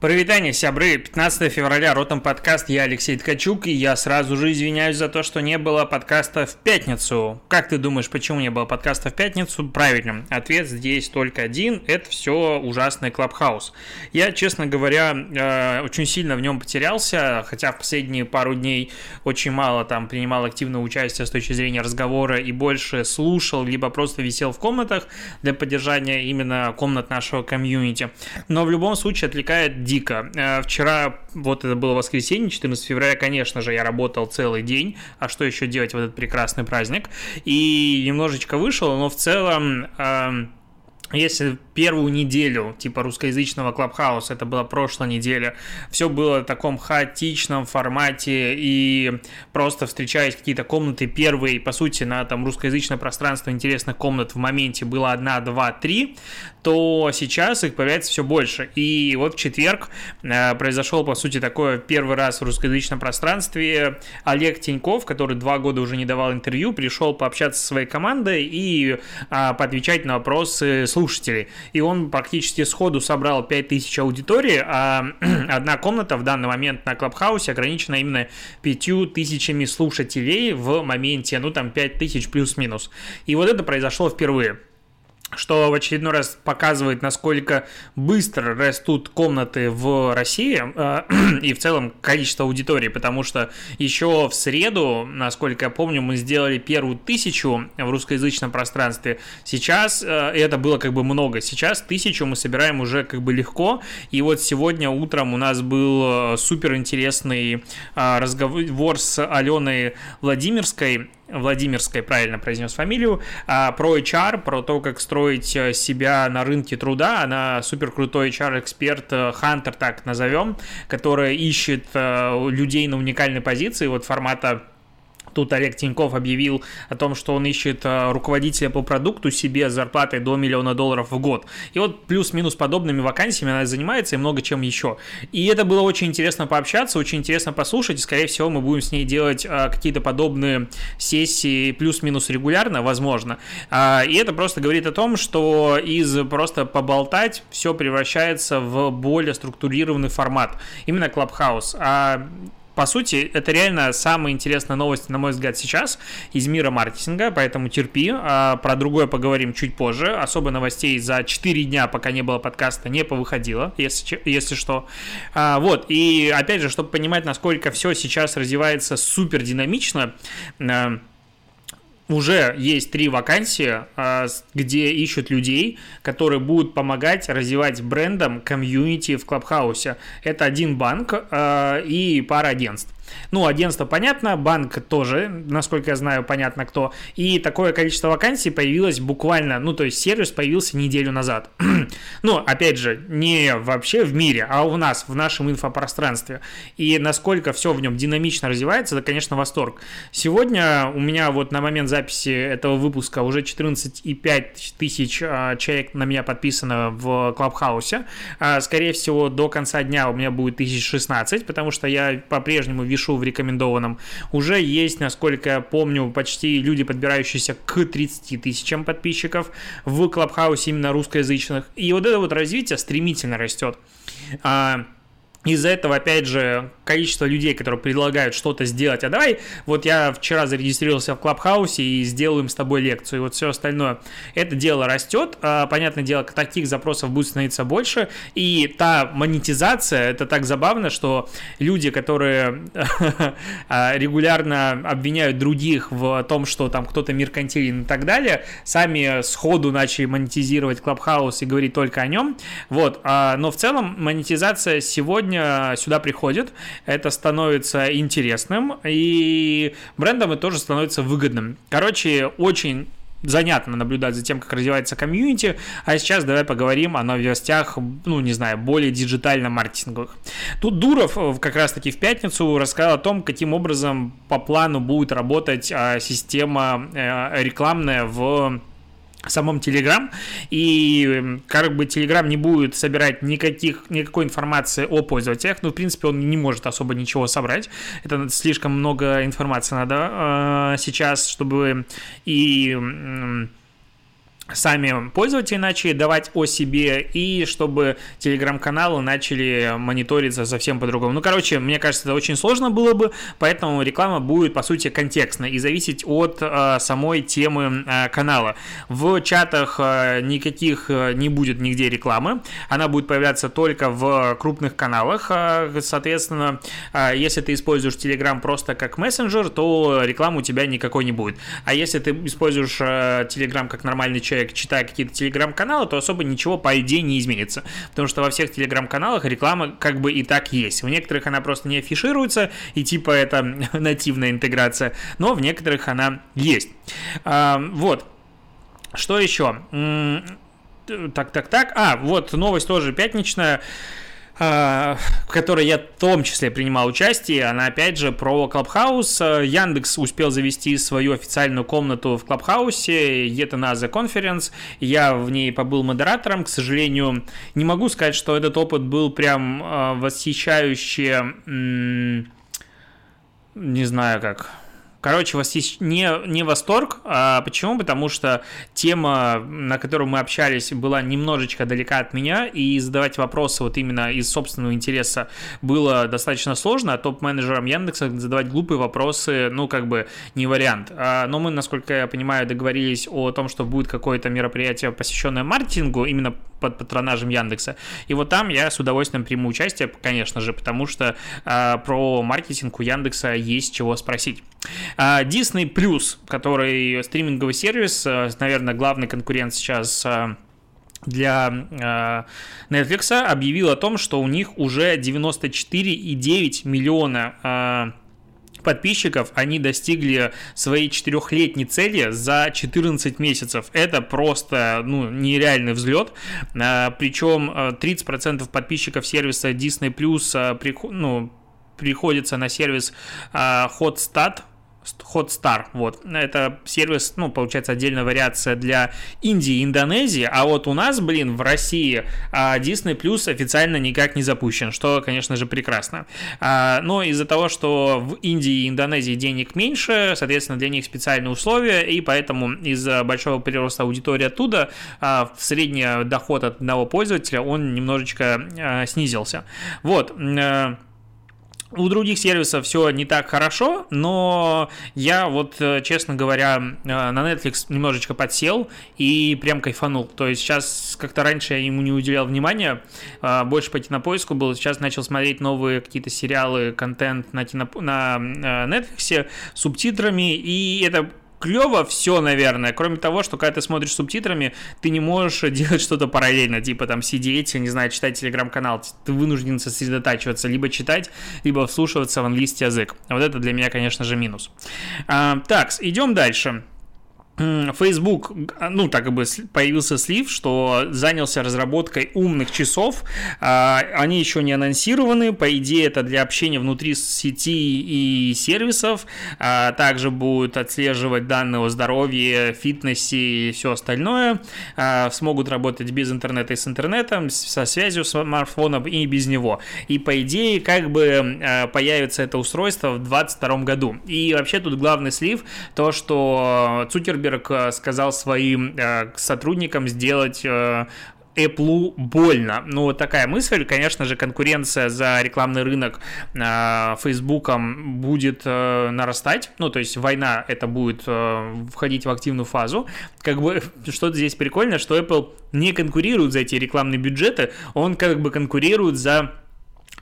Привитание, сябры! 15 февраля, Ротом подкаст, я Алексей Ткачук, и я сразу же извиняюсь за то, что не было подкаста в пятницу. Как ты думаешь, почему не было подкаста в пятницу? Правильно, ответ здесь только один, это все ужасный Клабхаус. Я, честно говоря, э, очень сильно в нем потерялся, хотя в последние пару дней очень мало там принимал активное участие с точки зрения разговора и больше слушал, либо просто висел в комнатах для поддержания именно комнат нашего комьюнити. Но в любом случае отвлекает дико. Э, вчера, вот это было воскресенье, 14 февраля, конечно же, я работал целый день, а что еще делать в этот прекрасный праздник? И немножечко вышел, но в целом... Эм, если первую неделю, типа русскоязычного Клабхауса, это была прошлая неделя, все было в таком хаотичном формате и просто встречаясь какие-то комнаты первые, по сути, на там русскоязычное пространство интересных комнат в моменте было одна, два, три, то сейчас их появляется все больше. И вот в четверг э, произошел, по сути, такой первый раз в русскоязычном пространстве Олег Тиньков, который два года уже не давал интервью, пришел пообщаться со своей командой и э, поотвечать на вопросы слушателей. И он практически сходу собрал 5000 аудитории, а одна комната в данный момент на Клабхаусе ограничена именно 5000 слушателей в моменте, ну там 5000 плюс-минус. И вот это произошло впервые что в очередной раз показывает, насколько быстро растут комнаты в России э, и в целом количество аудитории, потому что еще в среду, насколько я помню, мы сделали первую тысячу в русскоязычном пространстве. Сейчас э, это было как бы много, сейчас тысячу мы собираем уже как бы легко, и вот сегодня утром у нас был э, супер интересный разговор с Аленой Владимирской, Владимирской, правильно произнес фамилию, а, про HR, про то, как строить э, себя на рынке труда. Она супер крутой HR-эксперт, э, хантер так назовем, который ищет э, людей на уникальной позиции, вот формата Тут Олег Тиньков объявил о том, что он ищет э, руководителя по продукту себе с зарплатой до миллиона долларов в год. И вот плюс-минус подобными вакансиями она занимается и много чем еще. И это было очень интересно пообщаться, очень интересно послушать. И, скорее всего, мы будем с ней делать э, какие-то подобные сессии плюс-минус регулярно, возможно. А, и это просто говорит о том, что из просто поболтать все превращается в более структурированный формат. Именно Clubhouse. А по сути, это реально самая интересная новость, на мой взгляд, сейчас из мира маркетинга, поэтому терпи. А, про другое поговорим чуть позже. Особо новостей за 4 дня, пока не было подкаста, не повыходило, если, если что. А, вот, и опять же, чтобы понимать, насколько все сейчас развивается супер динамично, а, уже есть три вакансии, а, где ищут людей, которые будут помогать развивать брендом комьюнити в Клабхаусе. Это один банк а, и пара агентств. Ну, агентство понятно, банк тоже, насколько я знаю, понятно кто. И такое количество вакансий появилось буквально, ну, то есть сервис появился неделю назад. ну, опять же, не вообще в мире, а у нас, в нашем инфопространстве. И насколько все в нем динамично развивается, это, конечно, восторг. Сегодня у меня вот на момент записи этого выпуска уже 14,5 тысяч а, человек на меня подписано в Клабхаусе. А, скорее всего, до конца дня у меня будет 1016, потому что я по-прежнему вижу пишу в рекомендованном, уже есть, насколько я помню, почти люди, подбирающиеся к 30 тысячам подписчиков в Клабхаусе именно русскоязычных. И вот это вот развитие стремительно растет. А, из-за этого, опять же, количество людей, которые предлагают что-то сделать, а давай, вот я вчера зарегистрировался в Клабхаусе и сделаем с тобой лекцию, и вот все остальное. Это дело растет, а, понятное дело, таких запросов будет становиться больше, и та монетизация, это так забавно, что люди, которые а, регулярно обвиняют других в том, что там кто-то меркантилен и так далее, сами сходу начали монетизировать Клабхаус и говорить только о нем, вот, а, но в целом монетизация сегодня сегодня сюда приходит, это становится интересным, и брендом это тоже становится выгодным. Короче, очень занятно наблюдать за тем, как развивается комьюнити. А сейчас давай поговорим о новостях, ну, не знаю, более диджитально-маркетинговых. Тут Дуров э, как раз-таки в пятницу рассказал о том, каким образом по плану будет работать а, система э, рекламная в самом Telegram, и как бы Telegram не будет собирать никаких, никакой информации о пользователях, ну, в принципе, он не может особо ничего собрать, это слишком много информации надо э, сейчас, чтобы и сами пользователи начали давать о себе, и чтобы телеграм-каналы начали мониториться совсем по-другому. Ну, короче, мне кажется, это очень сложно было бы, поэтому реклама будет, по сути, контекстной и зависеть от э, самой темы э, канала. В чатах э, никаких э, не будет нигде рекламы, она будет появляться только в крупных каналах, э, соответственно, э, если ты используешь Telegram просто как мессенджер, то рекламы у тебя никакой не будет. А если ты используешь э, Telegram как нормальный человек, человек, читая какие-то телеграм-каналы, то особо ничего, по идее, не изменится. Потому что во всех телеграм-каналах реклама как бы и так есть. В некоторых она просто не афишируется, и типа это нативная интеграция, но в некоторых она есть. А, вот. Что еще? Так, так, так. А, вот новость тоже пятничная. А, в которой я в том числе принимал участие. Она опять же про Клабхаус. Яндекс успел завести свою официальную комнату в Клабхаусе. The Conference. Я в ней побыл модератором. К сожалению, не могу сказать, что этот опыт был прям а, восхищающе... Не знаю как Короче, у вас есть не, не восторг. А почему? Потому что тема, на которую мы общались, была немножечко далека от меня, и задавать вопросы вот именно из собственного интереса было достаточно сложно, а топ-менеджерам Яндекса задавать глупые вопросы, ну, как бы не вариант. А, но мы, насколько я понимаю, договорились о том, что будет какое-то мероприятие, посвященное маркетингу, именно под патронажем Яндекса. И вот там я с удовольствием приму участие, конечно же, потому что а, про маркетинг у Яндекса есть чего спросить. А, Disney Plus, который стриминговый сервис, а, наверное, главный конкурент сейчас а, для Netflix, объявил о том, что у них уже 94,9 миллиона подписчиков, они достигли своей четырехлетней цели за 14 месяцев. Это просто, ну, нереальный взлет. Причем 30% подписчиков сервиса Disney Plus ну, приходится на сервис Hotstat, Hotstar, вот, это сервис, ну, получается, отдельная вариация для Индии и Индонезии, а вот у нас, блин, в России а, Disney Plus официально никак не запущен, что, конечно же, прекрасно. А, но из-за того, что в Индии и Индонезии денег меньше, соответственно, для них специальные условия, и поэтому из-за большого прироста аудитории оттуда а, средний доход от одного пользователя, он немножечко снизился. Вот, а, у других сервисов все не так хорошо, но я вот, э, честно говоря, э, на Netflix немножечко подсел и прям кайфанул. То есть сейчас как-то раньше я ему не уделял внимания, э, больше пойти на поиску был. Сейчас начал смотреть новые какие-то сериалы, контент на, на Netflix с субтитрами, и это клево все, наверное, кроме того, что когда ты смотришь субтитрами, ты не можешь делать что-то параллельно, типа там сидеть, не знаю, читать телеграм-канал, ты вынужден сосредотачиваться, либо читать, либо вслушиваться в английский язык. Вот это для меня, конечно же, минус. А, так, идем дальше. Facebook, ну, так бы появился слив, что занялся разработкой умных часов. А, они еще не анонсированы. По идее, это для общения внутри сети и сервисов. А, также будут отслеживать данные о здоровье, фитнесе и все остальное. А, смогут работать без интернета и с интернетом, со связью с смартфоном и без него. И по идее, как бы появится это устройство в 2022 году. И вообще тут главный слив, то, что Цукерберг Цукерберг э, сказал своим э, сотрудникам сделать э, Apple больно. Ну, такая мысль, конечно же, конкуренция за рекламный рынок э, Фейсбуком будет э, нарастать. Ну, то есть война это будет э, входить в активную фазу. Как бы что-то здесь прикольно, что Apple не конкурирует за эти рекламные бюджеты, он как бы конкурирует за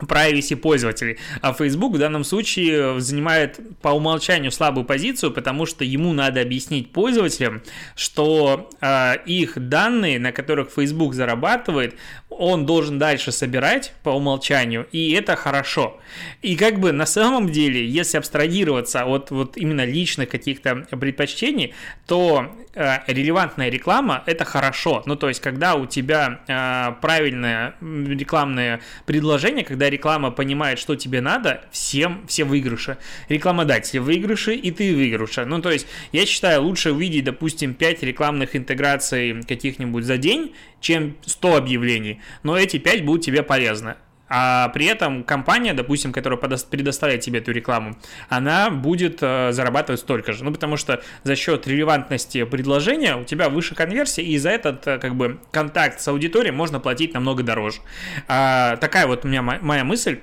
privacy пользователей. А Facebook в данном случае занимает по умолчанию слабую позицию, потому что ему надо объяснить пользователям, что э, их данные, на которых Facebook зарабатывает, он должен дальше собирать по умолчанию, и это хорошо. И как бы на самом деле, если абстрагироваться от вот именно личных каких-то предпочтений, то э, релевантная реклама это хорошо. Ну, то есть, когда у тебя э, правильное рекламное предложение, когда реклама понимает, что тебе надо, всем все выигрыши. Рекламодатели выигрыши, и ты выигрыша. Ну, то есть, я считаю, лучше увидеть, допустим, 5 рекламных интеграций каких-нибудь за день, чем 100 объявлений. Но эти 5 будут тебе полезны. А при этом компания, допустим, которая предоставляет тебе эту рекламу, она будет э, зарабатывать столько же. Ну, потому что за счет релевантности предложения у тебя выше конверсия, и за этот э, как бы контакт с аудиторией можно платить намного дороже. А, такая вот у меня моя мысль.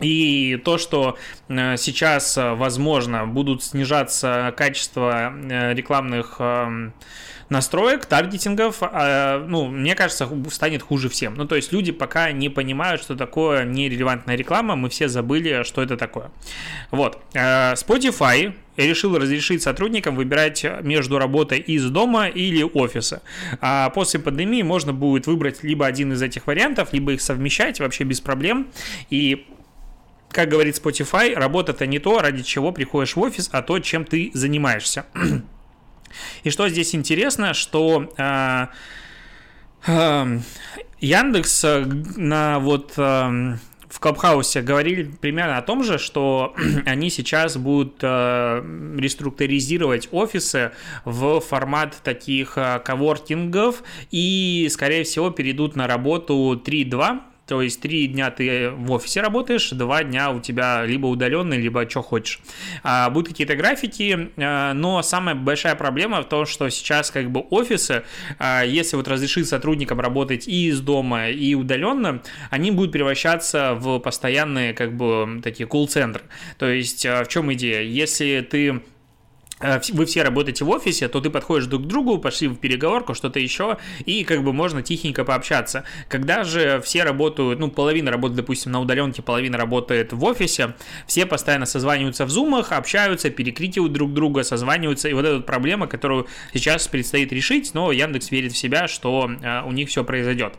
И то, что э, сейчас, возможно, будут снижаться качество рекламных эм, настроек, таргетингов, ну, мне кажется, станет хуже всем. Ну, то есть люди пока не понимают, что такое нерелевантная реклама, мы все забыли, что это такое. Вот. Spotify решил разрешить сотрудникам выбирать между работой из дома или офиса. А после пандемии можно будет выбрать либо один из этих вариантов, либо их совмещать вообще без проблем. И как говорит Spotify, работа это не то, ради чего приходишь в офис, а то, чем ты занимаешься. И что здесь интересно, что э, э, Яндекс на вот э, в Клабхаусе говорили примерно о том же, что они сейчас будут э, реструктуризировать офисы в формат таких э, коворкингов и, скорее всего, перейдут на работу 3.2, то есть три дня ты в офисе работаешь, два дня у тебя либо удаленный, либо что хочешь. А, будут какие-то графики, а, но самая большая проблема в том, что сейчас как бы офисы, а, если вот разрешить сотрудникам работать и из дома, и удаленно, они будут превращаться в постоянные как бы такие колл-центры. То есть а, в чем идея? Если ты Э, вы все работаете в офисе, то ты подходишь друг к другу, пошли в переговорку, что-то еще, и как бы можно тихенько пообщаться. Когда же все работают, ну, половина работает, допустим, на удаленке, половина работает в офисе, все постоянно созваниваются в зумах, общаются, перекрикивают друг друга, созваниваются, и вот эта проблема, которую сейчас предстоит решить, но Яндекс верит в себя, что а, у них все произойдет.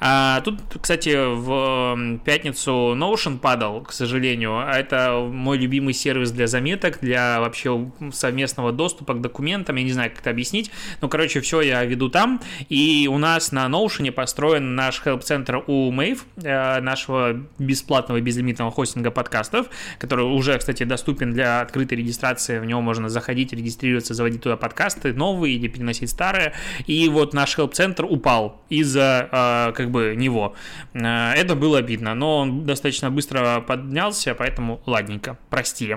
А, тут, кстати, в пятницу Notion падал, к сожалению, это мой любимый сервис для заметок, для вообще совместного доступа к документам, я не знаю, как это объяснить, но, короче, все я веду там, и у нас на Notion построен наш help-центр у Mave, э, нашего бесплатного безлимитного хостинга подкастов, который уже, кстати, доступен для открытой регистрации, в него можно заходить, регистрироваться, заводить туда подкасты новые или переносить старые, и вот наш help-центр упал из-за, э, как бы, него. Э, это было обидно, но он достаточно быстро поднялся, поэтому ладненько, прости.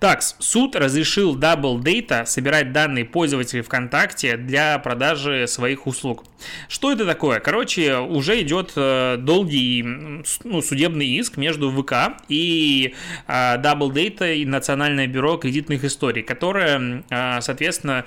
Так, суд разрешил Double Data собирать данные пользователей ВКонтакте для продажи своих услуг. Что это такое? Короче, уже идет э, долгий ну, судебный иск между ВК и э, Double Data и Национальное бюро кредитных историй, которое, э, соответственно,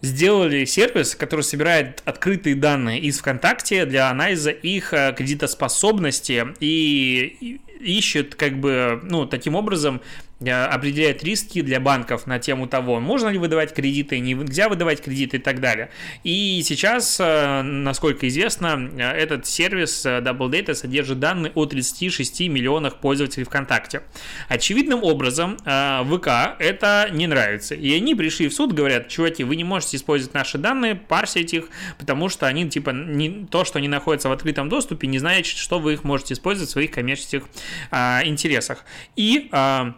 сделали сервис, который собирает открытые данные из ВКонтакте для анализа их кредитоспособности и ищет как бы, ну, таким образом Э, определяет риски для банков на тему того, можно ли выдавать кредиты, нельзя выдавать кредиты и так далее. И сейчас, э, насколько известно, э, этот сервис Double Data содержит данные о 36 миллионах пользователей ВКонтакте. Очевидным образом ВК это не нравится. И они пришли в суд, говорят, чуваки, вы не можете использовать наши данные, парсить их, потому что они, типа, не, то, что они находятся в открытом доступе, не значит, что вы их можете использовать в своих коммерческих а, интересах. И а,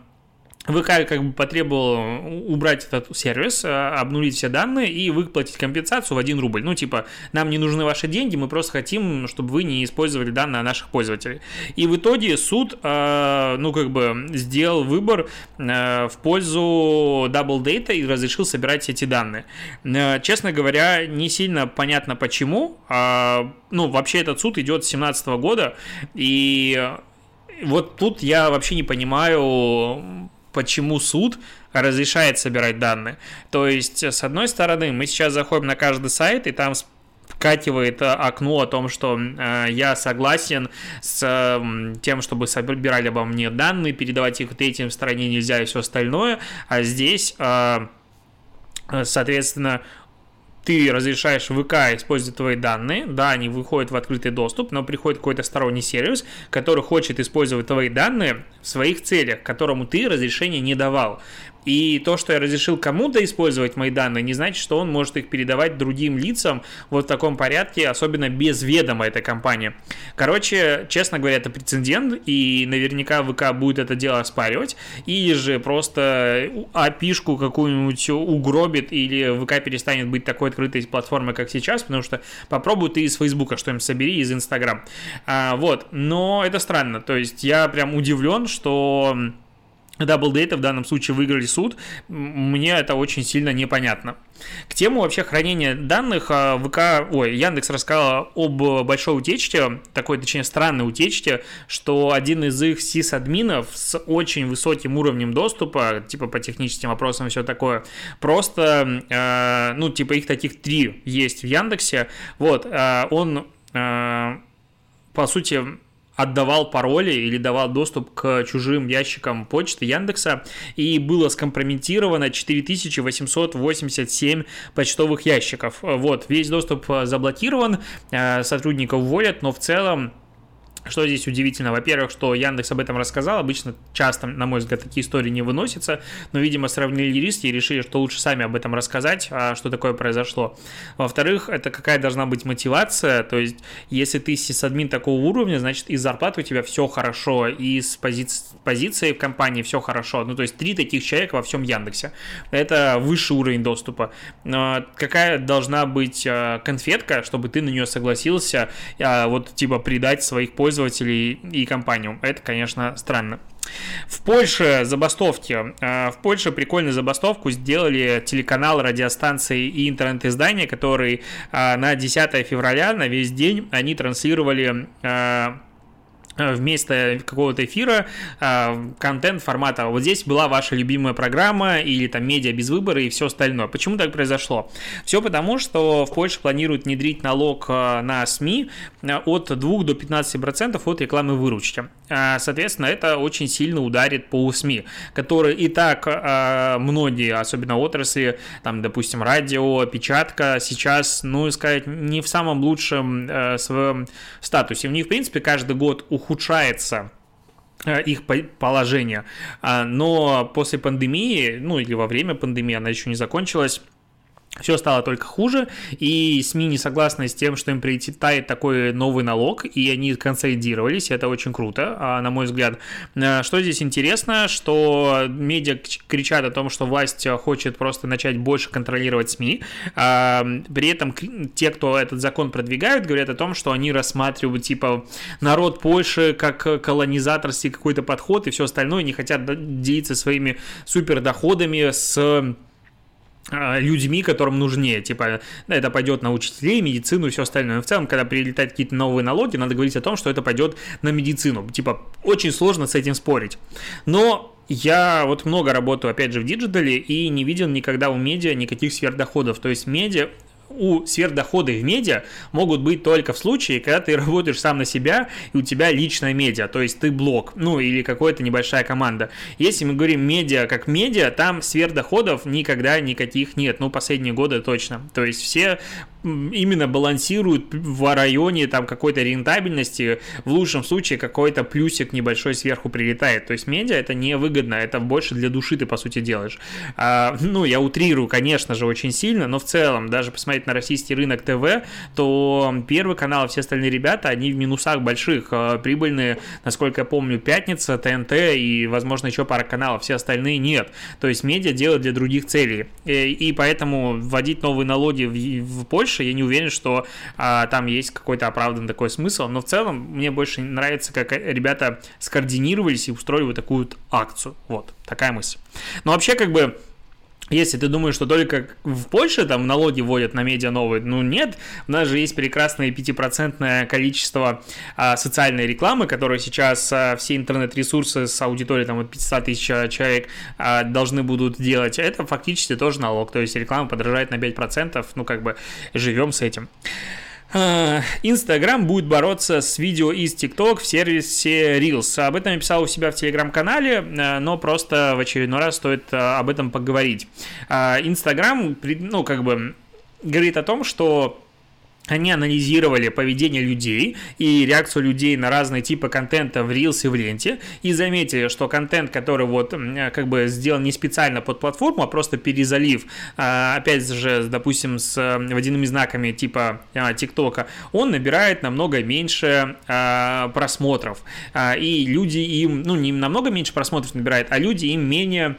ВК как бы потребовал убрать этот сервис, а, обнулить все данные и выплатить компенсацию в 1 рубль. Ну, типа, нам не нужны ваши деньги, мы просто хотим, чтобы вы не использовали данные наших пользователей. И в итоге суд, а, ну, как бы, сделал выбор а, в пользу Double Data и разрешил собирать эти данные. Честно говоря, не сильно понятно почему. Ну, вообще этот суд идет с 2017 года, и вот тут я вообще не понимаю почему суд разрешает собирать данные. То есть, с одной стороны, мы сейчас заходим на каждый сайт, и там вкативает э, окно о том, что э, я согласен с э, тем, чтобы собирали обо мне данные, передавать их третьим стороне нельзя и все остальное, а здесь, э, соответственно, ты разрешаешь ВК использовать твои данные, да, они выходят в открытый доступ, но приходит какой-то сторонний сервис, который хочет использовать твои данные в своих целях, которому ты разрешение не давал. И то, что я разрешил кому-то использовать мои данные, не значит, что он может их передавать другим лицам вот в таком порядке, особенно без ведома этой компании. Короче, честно говоря, это прецедент, и наверняка ВК будет это дело оспаривать, или же просто опишку какую-нибудь угробит, или ВК перестанет быть такой открытой платформой, как сейчас, потому что попробуй ты из Фейсбука что-нибудь собери, из Инстаграм. А, вот, но это странно, то есть я прям удивлен, что Double Data в данном случае выиграли суд, мне это очень сильно непонятно. К тему вообще хранения данных а, ВК, ой, Яндекс рассказал об большой утечке, такой, точнее, странной утечке, что один из их сис-админов с очень высоким уровнем доступа, типа по техническим вопросам все такое, просто, э, ну, типа их таких три есть в Яндексе, вот, э, он, э, по сути, отдавал пароли или давал доступ к чужим ящикам почты Яндекса, и было скомпрометировано 4887 почтовых ящиков. Вот, весь доступ заблокирован, э, сотрудников уволят, но в целом что здесь удивительно? Во-первых, что Яндекс об этом рассказал. Обычно часто, на мой взгляд, такие истории не выносятся. Но, видимо, сравнили риски и решили, что лучше сами об этом рассказать, а что такое произошло. Во-вторых, это какая должна быть мотивация. То есть, если ты сисадмин такого уровня, значит, и зарплаты у тебя все хорошо, и с пози... позицией в компании все хорошо. Ну, то есть, три таких человека во всем Яндексе. Это высший уровень доступа. Какая должна быть а, конфетка, чтобы ты на нее согласился, а, вот, типа, придать своих пользователей пользователей и компанию. Это, конечно, странно. В Польше забастовки. Э, в Польше прикольную забастовку сделали телеканал, радиостанции и интернет-издания, которые э, на 10 февраля, на весь день, они транслировали э, вместо какого-то эфира э, контент формата вот здесь была ваша любимая программа или там медиа без выбора и все остальное. Почему так произошло? Все потому, что в Польше планируют внедрить налог э, на СМИ от 2 до 15% от рекламы выручки. Соответственно, это очень сильно ударит по СМИ, которые и так многие, особенно отрасли, там, допустим, радио, печатка, сейчас, ну, сказать, не в самом лучшем своем статусе. У них, в принципе, каждый год уходит ухудшается э, их положение. А, но после пандемии, ну или во время пандемии, она еще не закончилась, все стало только хуже, и СМИ не согласны с тем, что им прилетает такой новый налог, и они консолидировались, это очень круто, а, на мой взгляд. Э, что здесь интересно, что медиа кричат о том, что власть хочет просто начать больше контролировать СМИ, а, при этом те, кто этот закон продвигают, говорят о том, что они рассматривают, типа, народ Польши как колонизаторский какой-то подход и все остальное, не хотят делиться своими супердоходами с а, людьми, которым нужнее, типа, это пойдет на учителей, медицину и все остальное. Но в целом, когда прилетают какие-то новые налоги, надо говорить о том, что это пойдет на медицину. Типа, очень сложно с этим спорить. Но я вот много работаю, опять же, в digital е и не видел никогда у медиа никаких сверхдоходов. То есть медиа у сверхдоходы в медиа могут быть только в случае, когда ты работаешь сам на себя, и у тебя личная медиа, то есть ты блог, ну или какая-то небольшая команда. Если мы говорим медиа как медиа, там сверхдоходов никогда никаких нет, ну последние годы точно. То есть все именно балансируют в районе там какой-то рентабельности, в лучшем случае какой-то плюсик небольшой сверху прилетает. То есть медиа это невыгодно, это больше для души ты по сути делаешь. А, ну, я утрирую, конечно же, очень сильно, но в целом, даже посмотреть на российский рынок ТВ, то Первый канал, все остальные ребята, они в минусах больших, а, прибыльные, насколько я помню, Пятница, ТНТ и, возможно, еще пара каналов, все остальные нет. То есть медиа делают для других целей. И, и поэтому вводить новые налоги в, в Польшу больше. Я не уверен, что а, там есть какой-то оправдан такой смысл. Но в целом мне больше нравится, как ребята скоординировались и устроили вот такую вот акцию. Вот, такая мысль. Но вообще, как бы, если ты думаешь, что только в Польше там налоги вводят на медиа новые, ну нет, у нас же есть прекрасное 5% количество а, социальной рекламы, которую сейчас а, все интернет-ресурсы с аудиторией там от 500 тысяч человек а, должны будут делать. Это фактически тоже налог, то есть реклама подражает на 5%, ну как бы живем с этим. Э, Инстаграм будет бороться с видео из ТикТок в сервисе Reels. Об этом я писал у себя в Телеграм-канале, э, но просто в очередной раз стоит э, об этом поговорить. Инстаграм, ну, как бы, говорит о том, что они анализировали поведение людей и реакцию людей на разные типы контента в Reels и в ленте, и заметили, что контент, который вот как бы сделан не специально под платформу, а просто перезалив, а, опять же, допустим, с водяными знаками типа а, ТикТока, он набирает намного меньше а, просмотров, и люди им, ну, не намного меньше просмотров набирает, а люди им менее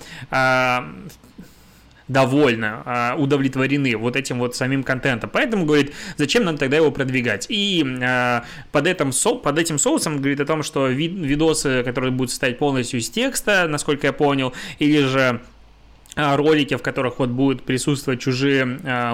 довольны, а, удовлетворены вот этим вот самим контентом. Поэтому, говорит, зачем нам тогда его продвигать? И а, под, этим, под этим соусом говорит о том, что видосы, которые будут состоять полностью из текста, насколько я понял, или же ролики, в которых вот будут присутствовать чужие э,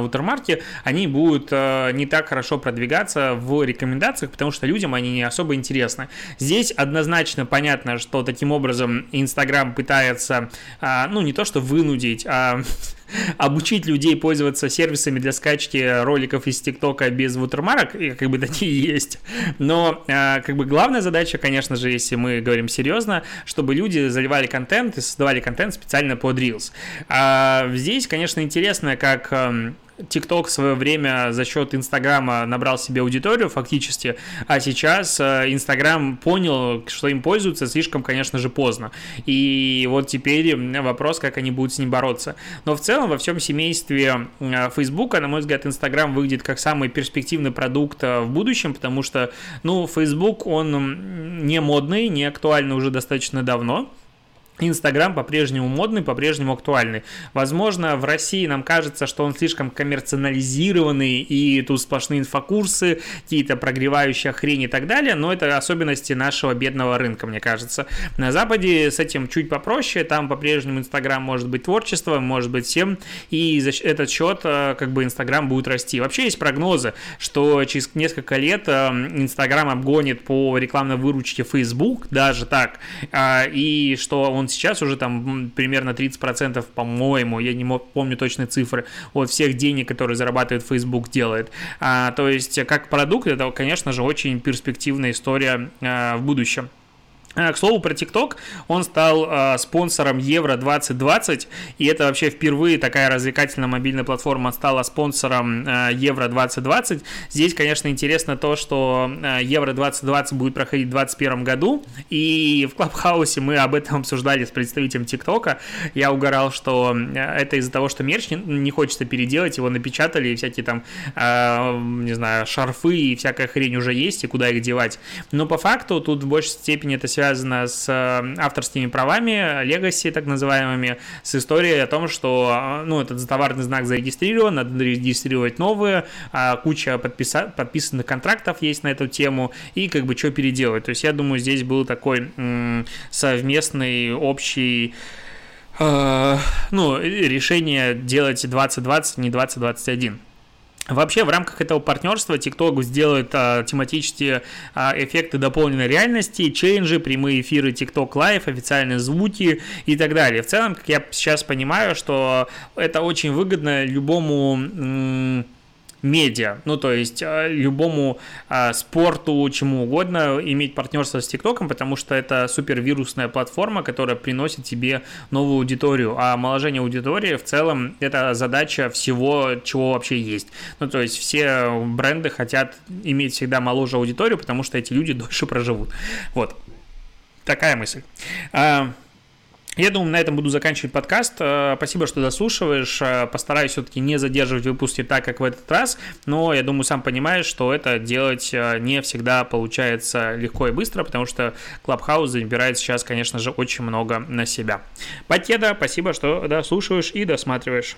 они будут э, не так хорошо продвигаться в рекомендациях, потому что людям они не особо интересны. Здесь однозначно понятно, что таким образом Инстаграм пытается, э, ну не то что вынудить, а обучить людей пользоваться сервисами для скачки роликов из ТикТока без вутермарок, и как бы такие есть. Но а, как бы главная задача, конечно же, если мы говорим серьезно, чтобы люди заливали контент и создавали контент специально под Reels. А здесь, конечно, интересно, как ТикТок в свое время за счет Инстаграма набрал себе аудиторию фактически, а сейчас э, Инстаграм понял, что им пользуются слишком, конечно же, поздно. И вот теперь вопрос, как они будут с ним бороться. Но в целом во всем семействе Фейсбука, на мой взгляд, Инстаграм выглядит как самый перспективный продукт э, в будущем, потому что, ну, Фейсбук, он не модный, не актуальный уже достаточно давно. Инстаграм по-прежнему модный, по-прежнему актуальный. Возможно, в России нам кажется, что он слишком коммерциализированный, и тут сплошные инфокурсы, какие-то прогревающие хрень и так далее, но это особенности нашего бедного рынка, мне кажется. На Западе с этим чуть попроще, там по-прежнему Инстаграм может быть творчеством, может быть всем, и за этот счет э, как бы Инстаграм будет расти. Вообще есть прогнозы, что через несколько лет э, Инстаграм обгонит по рекламной выручке Facebook, даже так, а, и что он сейчас уже там примерно 30%, по-моему, я не помню точные цифры, от всех денег, которые зарабатывает Facebook, делает. А, то есть, как продукт, это, конечно же, очень перспективная история а, в будущем. А, к слову про TikTok, он стал э, спонсором Евро 2020, и это вообще впервые такая развлекательная мобильная платформа стала спонсором э, Евро 2020. Здесь, конечно, интересно то, что э, Евро 2020 будет проходить в 2021 году, и в Клабхаусе мы об этом обсуждали с представителем ТикТока. Я угорал, что это из-за того, что мерч не, не хочется переделать, его напечатали, и всякие там, э, не знаю, шарфы и всякая хрень уже есть, и куда их девать. Но по факту тут в большей степени это связано связано с э, авторскими правами, легаси так называемыми, с историей о том, что э, ну, этот товарный знак зарегистрирован, надо регистрировать новые, а куча подписа- подписанных контрактов есть на эту тему, и как бы что переделать. То есть я думаю, здесь был такой м- совместный общий э, ну, решение делать 2020, не 2021. Вообще, в рамках этого партнерства TikTok сделает а, тематические а, эффекты дополненной реальности, челленджи, прямые эфиры TikTok Live, официальные звуки и так далее. В целом, как я сейчас понимаю, что это очень выгодно любому м- медиа, ну то есть э, любому а, спорту, чему угодно иметь партнерство с ТикТоком, потому что это супервирусная платформа, которая приносит тебе новую аудиторию, а омоложение аудитории в целом это задача всего, чего вообще есть. Ну то есть все бренды хотят иметь всегда моложе аудиторию, потому что эти люди дольше проживут. Вот. Такая мысль. А, я думаю, на этом буду заканчивать подкаст. Э, спасибо, что дослушиваешь. Э, постараюсь все-таки не задерживать выпуски так, как в этот раз. Но я думаю, сам понимаешь, что это делать э, не всегда получается легко и быстро, потому что Clubhouse забирает сейчас, конечно же, очень много на себя. Покеда, спасибо, что дослушиваешь и досматриваешь.